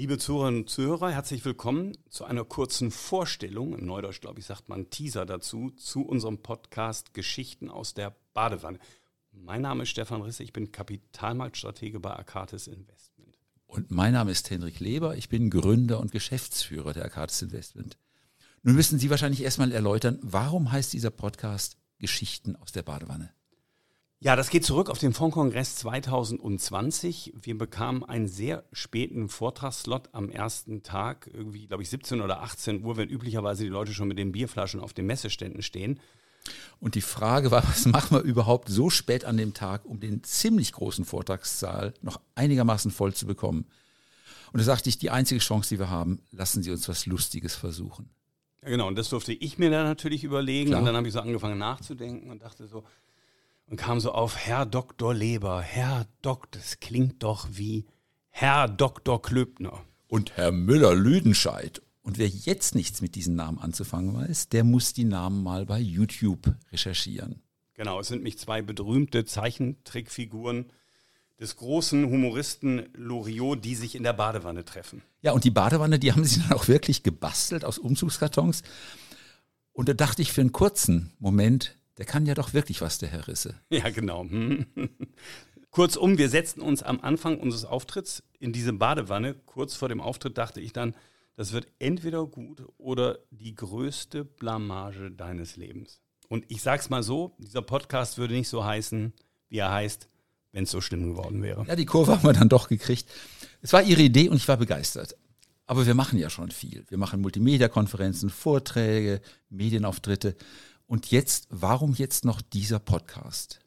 Liebe Zuhörerinnen und Zuhörer, herzlich willkommen zu einer kurzen Vorstellung, im Neudeutsch glaube ich sagt man Teaser dazu, zu unserem Podcast Geschichten aus der Badewanne. Mein Name ist Stefan Risse, ich bin Kapitalmarktstratege bei Arcatis Investment. Und mein Name ist Henrik Leber, ich bin Gründer und Geschäftsführer der Arcatis Investment. Nun müssen Sie wahrscheinlich erstmal erläutern, warum heißt dieser Podcast Geschichten aus der Badewanne? Ja, das geht zurück auf den Fondkongress 2020. Wir bekamen einen sehr späten Vortragsslot am ersten Tag, irgendwie, glaube ich, 17 oder 18 Uhr, wenn üblicherweise die Leute schon mit den Bierflaschen auf den Messeständen stehen. Und die Frage war, was machen wir überhaupt so spät an dem Tag, um den ziemlich großen Vortragssaal noch einigermaßen voll zu bekommen? Und da sagte ich, die einzige Chance, die wir haben, lassen Sie uns was Lustiges versuchen. Ja, genau, und das durfte ich mir dann natürlich überlegen. Klar. Und dann habe ich so angefangen nachzudenken und dachte so, und kam so auf Herr Dr. Leber, Herr Dr. Das klingt doch wie Herr Dr. Klöbner. Und Herr Müller-Lüdenscheid. Und wer jetzt nichts mit diesen Namen anzufangen weiß, der muss die Namen mal bei YouTube recherchieren. Genau, es sind mich zwei berühmte Zeichentrickfiguren des großen Humoristen Loriot, die sich in der Badewanne treffen. Ja, und die Badewanne, die haben sie dann auch wirklich gebastelt aus Umzugskartons. Und da dachte ich für einen kurzen Moment, der kann ja doch wirklich was, der Herr Risse. Ja, genau. Hm. Kurzum, wir setzten uns am Anfang unseres Auftritts in diese Badewanne. Kurz vor dem Auftritt dachte ich dann, das wird entweder gut oder die größte Blamage deines Lebens. Und ich sag's mal so, dieser Podcast würde nicht so heißen, wie er heißt, wenn es so schlimm geworden wäre. Ja, die Kurve haben wir dann doch gekriegt. Es war ihre Idee und ich war begeistert. Aber wir machen ja schon viel. Wir machen Multimedia-Konferenzen, Vorträge, Medienauftritte. Und jetzt, warum jetzt noch dieser Podcast?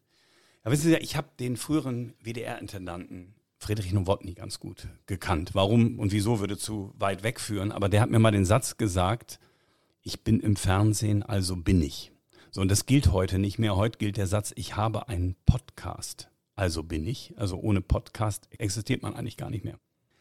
Ja, wissen Sie, ich habe den früheren WDR-Intendanten Friedrich Nowotny ganz gut gekannt. Warum und wieso würde zu weit wegführen, aber der hat mir mal den Satz gesagt, ich bin im Fernsehen, also bin ich. So, und das gilt heute nicht mehr. Heute gilt der Satz, ich habe einen Podcast, also bin ich. Also ohne Podcast existiert man eigentlich gar nicht mehr.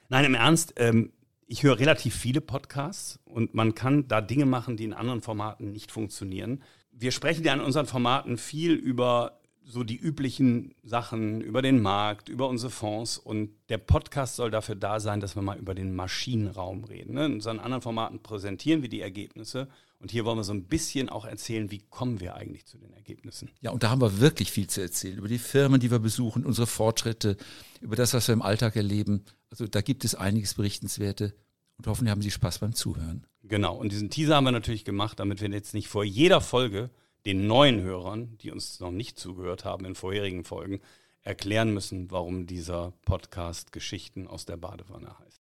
Nein, im Ernst, ähm, ich höre relativ viele Podcasts und man kann da Dinge machen, die in anderen Formaten nicht funktionieren wir sprechen ja in unseren Formaten viel über so die üblichen Sachen, über den Markt, über unsere Fonds und der Podcast soll dafür da sein, dass wir mal über den Maschinenraum reden. Ne? In unseren anderen Formaten präsentieren wir die Ergebnisse und hier wollen wir so ein bisschen auch erzählen, wie kommen wir eigentlich zu den Ergebnissen. Ja, und da haben wir wirklich viel zu erzählen über die Firmen, die wir besuchen, unsere Fortschritte, über das, was wir im Alltag erleben. Also da gibt es einiges Berichtenswerte und hoffentlich haben Sie Spaß beim Zuhören. Genau, und diesen Teaser haben wir natürlich gemacht, damit wir jetzt nicht vor jeder Folge den neuen Hörern, die uns noch nicht zugehört haben in vorherigen Folgen, erklären müssen, warum dieser Podcast Geschichten aus der Badewanne heißt.